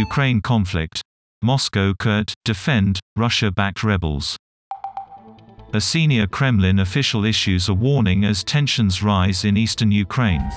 Ukraine conflict. Moscow could defend Russia-backed rebels. A senior Kremlin official issues a warning as tensions rise in eastern Ukraine.